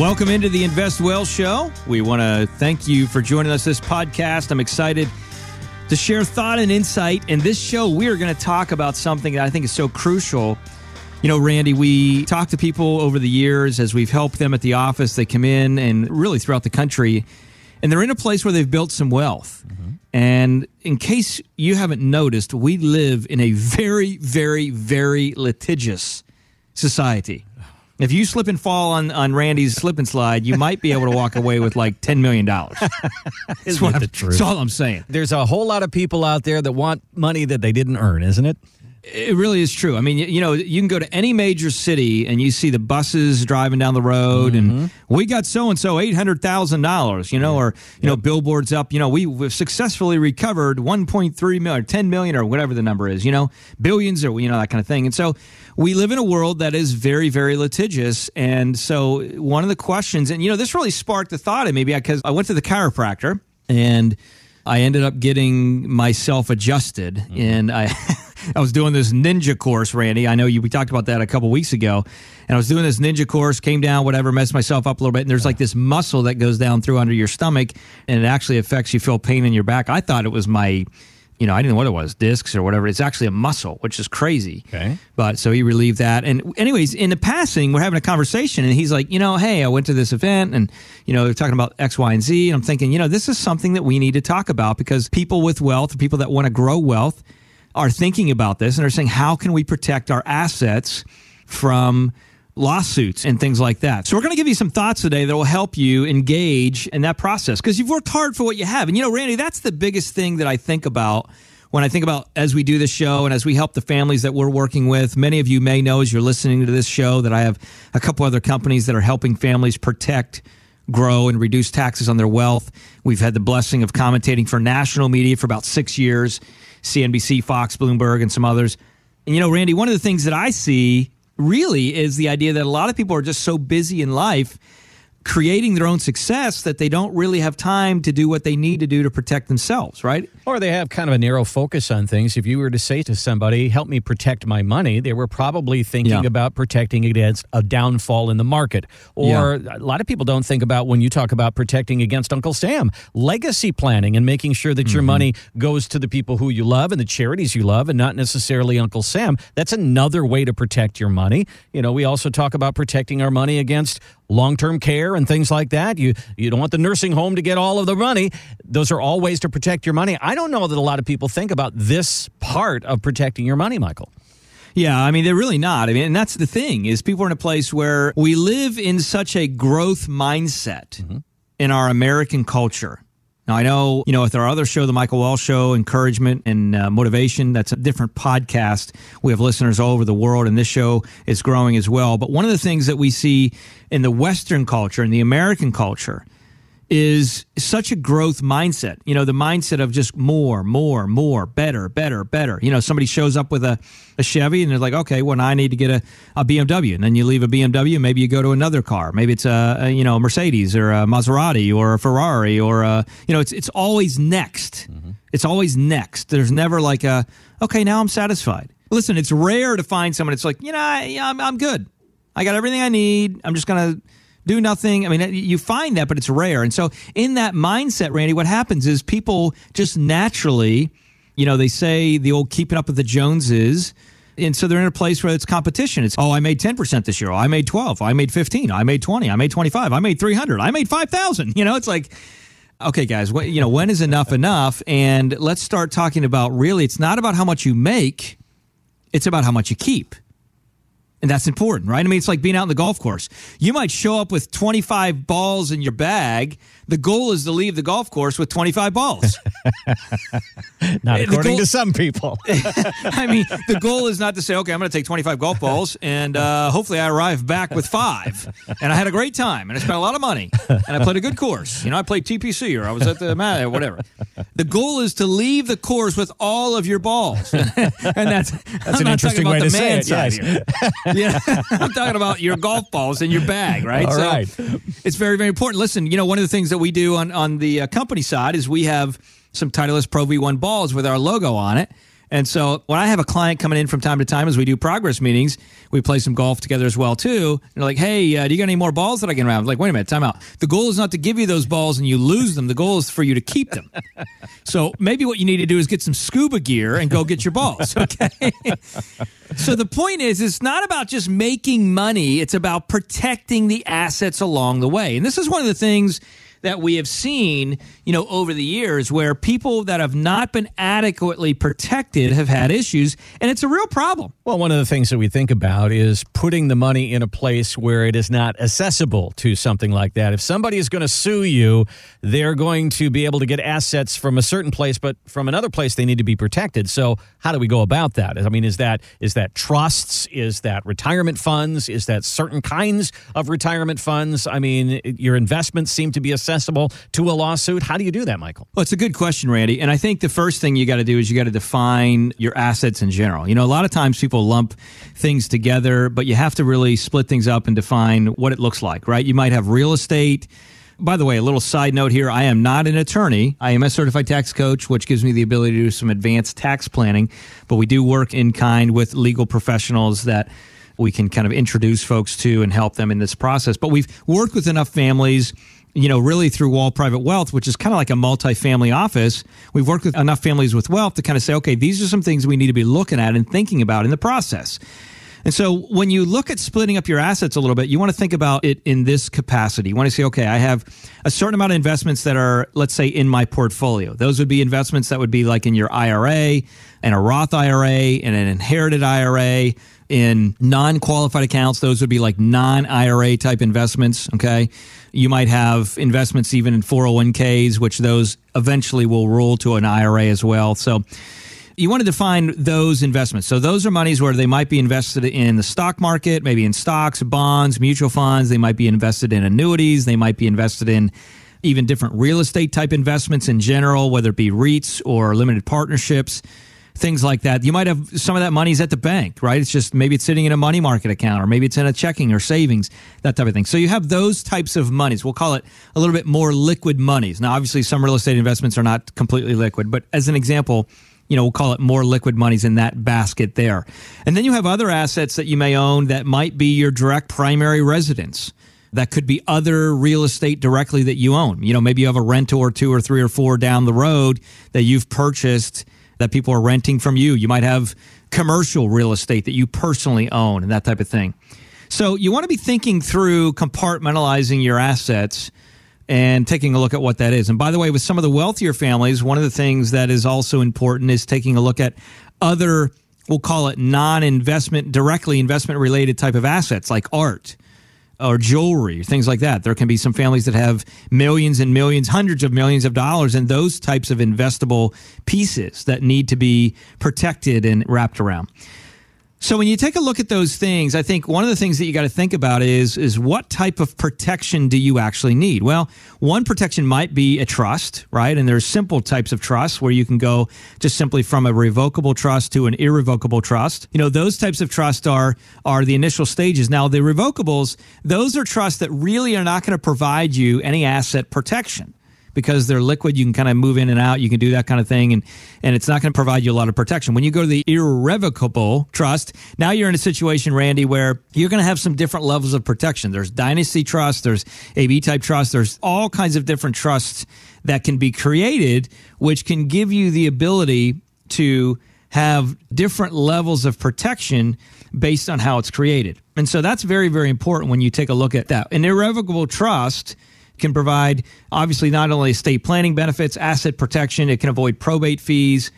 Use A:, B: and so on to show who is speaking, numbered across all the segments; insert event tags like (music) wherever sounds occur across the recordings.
A: Welcome into the Invest Well show. We want to thank you for joining us this podcast. I'm excited to share thought and insight. In this show, we are going to talk about something that I think is so crucial. You know, Randy, we talk to people over the years as we've helped them at the office. They come in and really throughout the country, and they're in a place where they've built some wealth. Mm-hmm. And in case you haven't noticed, we live in a very, very, very litigious society. (laughs) If you slip and fall on, on Randy's slip and slide, you might be able to walk away with like $10 million. (laughs) That's, what I'm-
B: the truth?
A: that's all I'm saying.
B: There's a whole lot of people out there that want money that they didn't earn, isn't it?
A: It really is true. I mean, you, know, you can go to any major city and you see the buses driving down the road, and mm-hmm. we got so and so eight hundred thousand dollars, you know, or you know, billboards up. You know, we, we've successfully recovered one point three million, or ten million, or whatever the number is. You know, billions, or you know that kind of thing. And so, we live in a world that is very, very litigious. And so, one of the questions, and you know, this really sparked the thought in me because I went to the chiropractor and. I ended up getting myself adjusted, mm-hmm. and I (laughs) I was doing this ninja course, Randy. I know you we talked about that a couple weeks ago, and I was doing this ninja course, came down, whatever, messed myself up a little bit, and there's like this muscle that goes down through under your stomach, and it actually affects you feel pain in your back. I thought it was my you know, I didn't know what it was, discs or whatever. It's actually a muscle, which is crazy.
B: Okay.
A: But so he relieved that. And anyways, in the passing, we're having a conversation and he's like, you know, hey, I went to this event and, you know, they're talking about X, Y, and Z. And I'm thinking, you know, this is something that we need to talk about because people with wealth, people that want to grow wealth, are thinking about this and are saying, how can we protect our assets from lawsuits and things like that. So we're going to give you some thoughts today that will help you engage in that process because you've worked hard for what you have. And you know, Randy, that's the biggest thing that I think about when I think about as we do this show and as we help the families that we're working with. Many of you may know as you're listening to this show that I have a couple other companies that are helping families protect grow and reduce taxes on their wealth. We've had the blessing of commentating for national media for about 6 years, CNBC, Fox, Bloomberg and some others. And you know, Randy, one of the things that I see really is the idea that a lot of people are just so busy in life creating their own success that they don't really have time to do what they need to do to protect themselves, right?
B: Or they have kind of a narrow focus on things. If you were to say to somebody, help me protect my money, they were probably thinking
A: Yeah.
B: about protecting against a downfall in the market. Or a lot of people don't think about when you talk about protecting against Uncle Sam, legacy planning and making sure that your mm-hmm. money goes to the people who you love and the charities you love and not necessarily Uncle Sam. That's another way to protect your money. You know, we also talk about protecting our money against long-term care and things like that. You you don't want the nursing home to get all of the money. Those are all ways to protect your money. I don't know that a lot of people think about this part of protecting your money, Michael.
A: Yeah, I mean they're really not. I mean, and that's the thing is people are in a place where we live in such a growth mindset mm-hmm. in our American culture. Now I know, you know, with our other show, the Michael Wells Show, encouragement and uh, motivation, that's a different podcast. We have listeners all over the world, and this show is growing as well. But one of the things that we see in the Western culture and the American culture is such a growth mindset. You know, the mindset of just more, more, more, better, better, better. You know, somebody shows up with a, a Chevy and they're like, okay, well, I need to get a, a BMW. And then you leave a BMW, maybe you go to another car. Maybe it's a, a you know, a Mercedes or a Maserati or a Ferrari or a, you know, it's, it's always next. Mm-hmm. It's always next. There's never like a, okay, now I'm satisfied. Listen, it's rare to find someone that's like, you know, I, I'm, I'm good. I got everything I need. I'm just going to do nothing. I mean, you find that, but it's rare. And so, in that mindset, Randy, what happens is people just naturally, you know, they say the old keeping up with the Joneses. And so they're in a place where it's competition. It's, oh, I made 10% this year. Oh, I made 12. I made 15. I made 20. I made 25. I made 300. I made 5,000. (laughs) You know, it's like, okay, guys, what, you know, when is enough enough? And let's start talking about really, it's not about how much you make, it's about how much you keep. And that's important, right? I mean, it's like being out in the golf course. You might show up with 25 balls in your bag. The goal is to leave the golf course with 25 balls. (laughs)
B: Not according
A: goal-
B: to some people. (laughs)
A: I mean, the goal is not to say, okay, I'm going to take 25 golf balls and uh, hopefully I arrive back with five. And I had a great time and I spent a lot of money and I played a good course. You know, I played TPC or I was at the mat or whatever. The goal is to leave the course with all of your balls. (laughs) and that's, that's
B: an interesting way to say it, yes. (laughs)
A: Yeah, I'm talking about your golf balls in your bag, right?
B: All
A: so
B: right.
A: it's very, very important. Listen, you know, one of the things that we do on on the uh, company side is we have some Titleist Pro V1 balls with our logo on it. And so when I have a client coming in from time to time as we do progress meetings, we play some golf together as well too. And they're like, "Hey, uh, do you got any more balls that I can round?" I'm like, "Wait a minute, time out. The goal is not to give you those balls and you lose them. The goal is for you to keep them. (laughs) so maybe what you need to do is get some scuba gear and go get your balls. (laughs) Okay. so the point is, it's not about just making money. It's about protecting the assets along the way. And this is one of the things that we have seen, you know, over the years where people that have not been adequately protected have had issues, and it's a real problem.
B: Well, one of the things that we think about is putting the money in a place where it is not accessible to something like that. If somebody is going to sue you, they're going to be able to get assets from a certain place, but from another place they need to be protected. So, how do we go about that? I mean, is that is that trusts? Is that retirement funds? Is that certain kinds of retirement funds? I mean, your investments seem to be a accessible to a lawsuit? How do you do that, Michael?
A: Well, it's a good question, Randy. And I think the first thing you got to do is you got to define your assets in general. You know, a lot of times people lump things together, but you have to really split things up and define what it looks like, right? You might have real estate. By the way, a little side note here I am not an attorney. I am a certified tax coach, which gives me the ability to do some advanced tax planning, but we do work in kind with legal professionals that we can kind of introduce folks to and help them in this process. But we've worked with enough families you know, really through Wall Private Wealth, which is kind of like a multi-family office, we've worked with enough families with wealth to kind of say, okay, these are some things we need to be looking at and thinking about in the process. And so when you look at splitting up your assets a little bit, you want to think about it in this capacity. You want to say, okay, I have a certain amount of investments that are, let's say, in my portfolio. Those would be investments that would be like in your IRA and a Roth IRA and an inherited IRA. In non qualified accounts, those would be like non IRA type investments. Okay. You might have investments even in 401ks, which those eventually will roll to an IRA as well. So you want to define those investments. So those are monies where they might be invested in the stock market, maybe in stocks, bonds, mutual funds. They might be invested in annuities. They might be invested in even different real estate type investments in general, whether it be REITs or limited partnerships things like that. You might have some of that money's at the bank, right? It's just maybe it's sitting in a money market account or maybe it's in a checking or savings, that type of thing. So you have those types of monies. We'll call it a little bit more liquid monies. Now, obviously, some real estate investments are not completely liquid, but as an example, you know, we'll call it more liquid monies in that basket there. And then you have other assets that you may own that might be your direct primary residence that could be other real estate directly that you own. You know, maybe you have a rental or two or three or four down the road that you've purchased that people are renting from you. You might have commercial real estate that you personally own and that type of thing. So you want to be thinking through compartmentalizing your assets and taking a look at what that is. And by the way, with some of the wealthier families, one of the things that is also important is taking a look at other, we'll call it non investment, directly investment related type of assets like art or jewelry, things like that. There can be some families that have millions and millions, hundreds of millions of dollars, and those types of investable pieces that need to be protected and wrapped around. So when you take a look at those things, I think one of the things that you got to think about is is what type of protection do you actually need? Well, one protection might be a trust, right? And there's simple types of trusts where you can go just simply from a revocable trust to an irrevocable trust. You know, those types of trust are are the initial stages. Now, the revocables, those are trusts that really are not going to provide you any asset protection because they're liquid. You can kind of move in and out. You can do that kind of thing, and and it's not going to provide you a lot of protection. When you go to the irrevocable trust, now you're in a situation, Randy, where you're going to have some different levels of protection. There's dynasty trust, there's AB type trust, there's all kinds of different trusts that can be created, which can give you the ability to have different levels of protection based on how it's created. And so that's very, very important when you take a look at that. An irrevocable trust can provide obviously not only estate planning benefits, asset protection, it can avoid probate fees,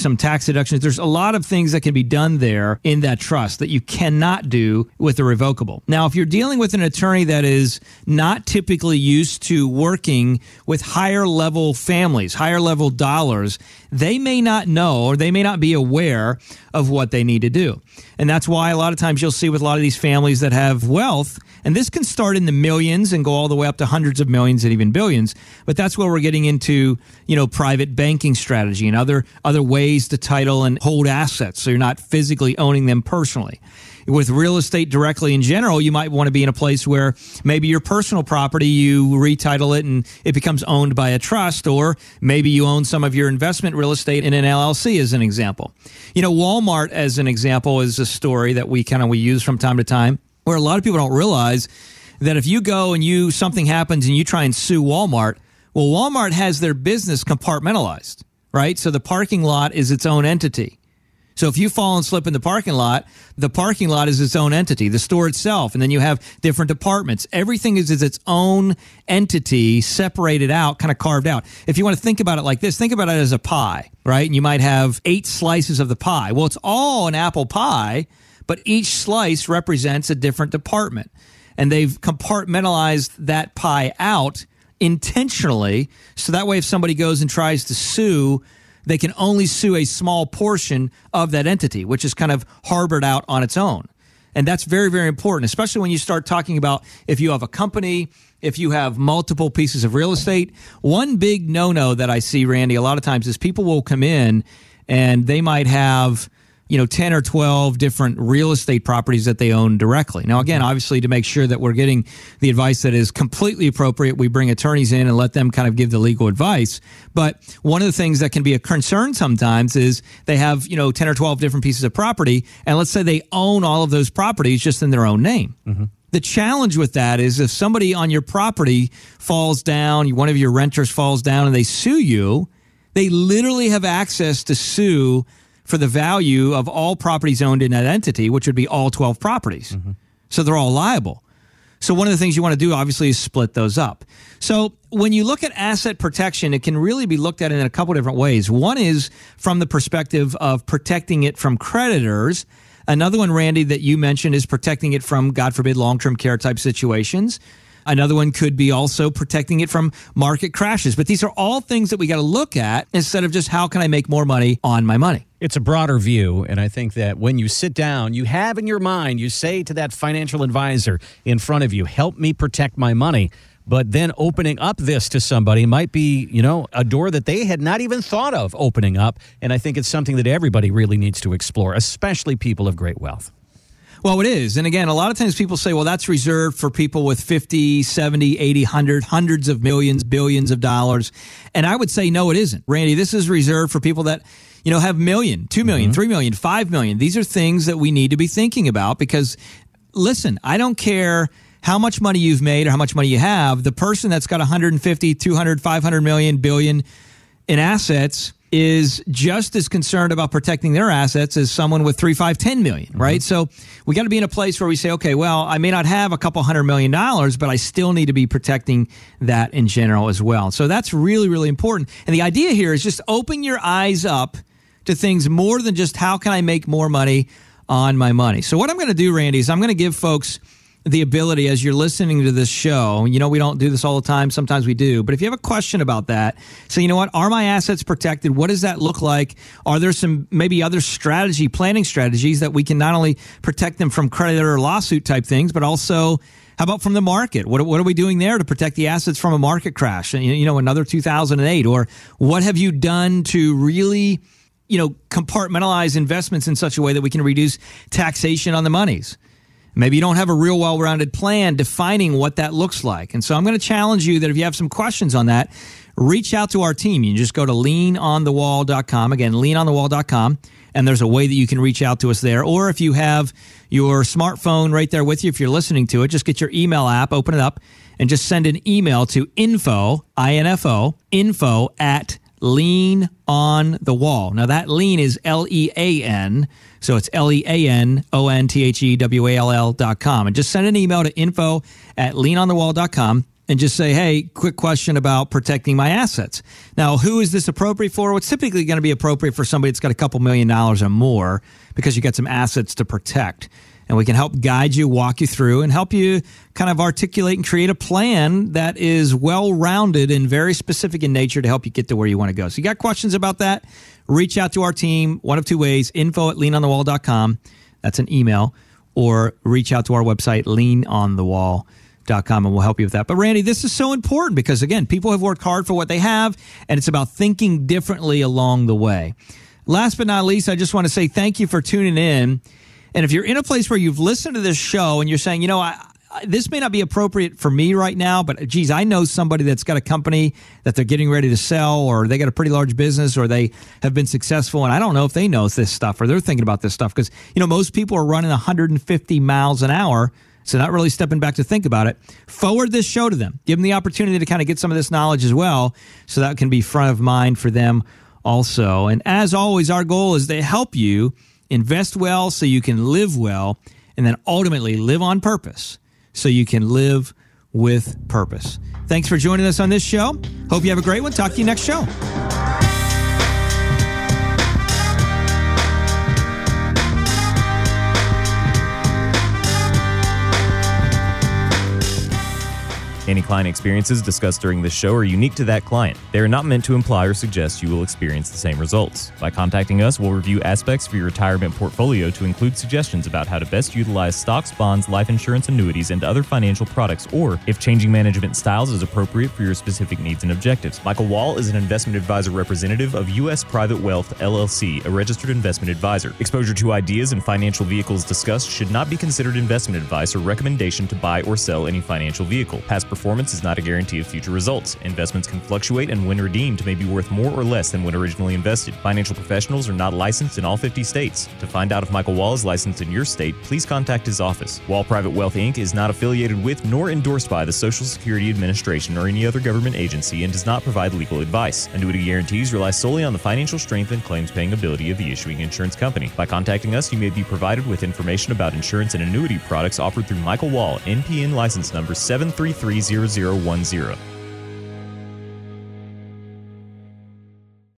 A: some tax deductions. There's a lot of things that can be done there in that trust that you cannot do with a revocable. Now, if you're dealing with an attorney that is not typically used to working with higher level families, higher level dollars, they may not know or they may not be aware of what they need to do. And that's why a lot of times you'll see with a lot of these families that have wealth, and this can start in the millions and go all the way up to hundreds of millions and even billions. But that's where we're getting into, you know, private banking strategy and other other ways raise the title and hold assets. So you're not physically owning them personally. With real estate directly in general, you might want to be in a place where maybe your personal property, you retitle it and it becomes owned by a trust, or maybe you own some of your investment real estate in an LLC as an example. You know, Walmart as an example is a story that we kind of we use from time to time where a lot of people don't realize that if you go and you something happens and you try and sue Walmart, well, Walmart has their business compartmentalized, right? So the parking lot is its own entity. So if you fall and slip in the parking lot, the parking lot is its own entity, the store itself, and then you have different departments. Everything is, is its own entity, separated out, kind of carved out. If you want to think about it like this, think about it as a pie, right? And you might have eight slices of the pie. Well, it's all an apple pie, but each slice represents a different department. And they've compartmentalized that pie out intentionally. So that way, if somebody goes and tries to sue, they can only sue a small portion of that entity, which is kind of harbored out on its own. And that's very, very important, especially when you start talking about if you have a company, if you have multiple pieces of real estate. One big no no that I see, Randy, a lot of times is people will come in and they might have you know 10 or 12 different real estate properties that they own directly. Now again obviously to make sure that we're getting the advice that is completely appropriate we bring attorneys in and let them kind of give the legal advice. But one of the things that can be a concern sometimes is they have you know 10 or 12 different pieces of property and let's say they own all of those properties just in their own name. Mm-hmm. The challenge with that is if somebody on your property falls down, one of your renters falls down and they sue you, they literally have access to sue for the value of all properties owned in that entity, which would be all 12 properties. Mm-hmm. So they're all liable. So one of the things you want to do, obviously, is split those up. So when you look at asset protection, it can really be looked at in a couple different ways. One is from the perspective of protecting it from creditors. Another one, Randy, that you mentioned is protecting it from, God forbid, long term care type situations. Another one could be also protecting it from market crashes. But these are all things that we got to look at instead of just how can I make more money on my money.
B: It's a broader view. And I think that when you sit down, you have in your mind, you say to that financial advisor in front of you, help me protect my money. But then opening up this to somebody might be, you know, a door that they had not even thought of opening up. And I think it's something that everybody really needs to explore, especially people of great wealth.
A: Well, it is. And again, a lot of times people say, well, that's reserved for people with 50, 70, 80, 100, hundreds of millions, billions of dollars. And I would say, no, it isn't. Randy, this is reserved for people that, you know, have million, two million, mm-hmm. three million, five million. These are things that we need to be thinking about because listen, I don't care how much money you've made or how much money you have. The person that's got 150, 200, 500 million, billion in assets is just as concerned about protecting their assets as someone with three, five, ten million, mm-hmm. right? So we got to be in a place where we say, okay, well, I may not have a couple hundred million dollars, but I still need to be protecting that in general as well. So that's really, really important. And the idea here is just open your eyes up to things more than just how can I make more money on my money. So what I'm going to do, Randy, is I'm going to give folks the ability as you're listening to this show. You know, we don't do this all the time. Sometimes we do. But if you have a question about that, say, you know what? Are my assets protected? What does that look like? Are there some maybe other strategy, planning strategies that we can not only protect them from creditor or lawsuit type things, but also how about from the market? What, what are we doing there to protect the assets from a market crash? You know, another 2008. Or what have you done to really, you know, compartmentalize investments in such a way that we can reduce taxation on the monies? Maybe you don't have a real well rounded plan defining what that looks like. And so I'm going to challenge you that if you have some questions on that, reach out to our team. You can just go to leanonthewall.com. Again, leanonthewall.com. And there's a way that you can reach out to us there. Or if you have your smartphone right there with you, if you're listening to it, just get your email app, open it up, and just send an email to info, I-N-F-O, info at lean on the wall. Now that lean is L E A N. So it's L E A N O N T H E W A L L dot com. And just send an email to info at leanonthewall.com and just say, hey, quick question about protecting my assets. Now, who is this appropriate for? What's well, typically going to be appropriate for somebody that's got a couple million dollars or more because you got some assets to protect and we can help guide you, walk you through, and help you kind of articulate and create a plan that is well rounded and very specific in nature to help you get to where you want to go. So, you got questions about that? Reach out to our team one of two ways info at leanonthewall.com. That's an email, or reach out to our website, leanonthewall.com, and we'll help you with that. But, Randy, this is so important because, again, people have worked hard for what they have, and it's about thinking differently along the way. Last but not least, I just want to say thank you for tuning in. And if you're in a place where you've listened to this show and you're saying, you know, I, I, this may not be appropriate for me right now, but geez, I know somebody that's got a company that they're getting ready to sell, or they got a pretty large business, or they have been successful, and I don't know if they know this stuff or they're thinking about this stuff because you know most people are running 150 miles an hour. So not really stepping back to think about it. Forward this show to them. Give them the opportunity to kind of get some of this knowledge as well, so that can be front of mind for them also. And as always, our goal is to help you invest well so you can live well, and then ultimately live on purpose so you can live with purpose. Thanks for joining us on this show. Hope you have a great one. Talk to you next show.
C: Any client experiences discussed during this show are unique to that client. They are not meant to imply or suggest you will experience the same results. By contacting us, we'll review aspects for your retirement portfolio to include suggestions about how to best utilize stocks, bonds, life insurance, annuities, and other financial products, or if changing management styles is appropriate for your specific needs and objectives. Michael Wall is an investment advisor representative of U.S. Private Wealth LLC, a registered investment advisor. Exposure to ideas and financial vehicles discussed should not be considered investment advice or recommendation to buy or sell any financial vehicle. Past performance is not a guarantee of future results. Investments can fluctuate and when redeemed may be worth more or less than when originally invested. Financial professionals are not licensed in all 50 states. To find out if Michael Wall is licensed in your state, please contact his office. Wall Private Wealth Inc. is not affiliated with nor endorsed by the Social Security Administration or any other government agency and does not provide legal advice. Annuity guarantees rely solely on the financial strength and claims paying ability of the issuing insurance company. By contacting us, you may be provided with information about insurance and annuity products offered through Michael Wall, NPN license number 733 0010.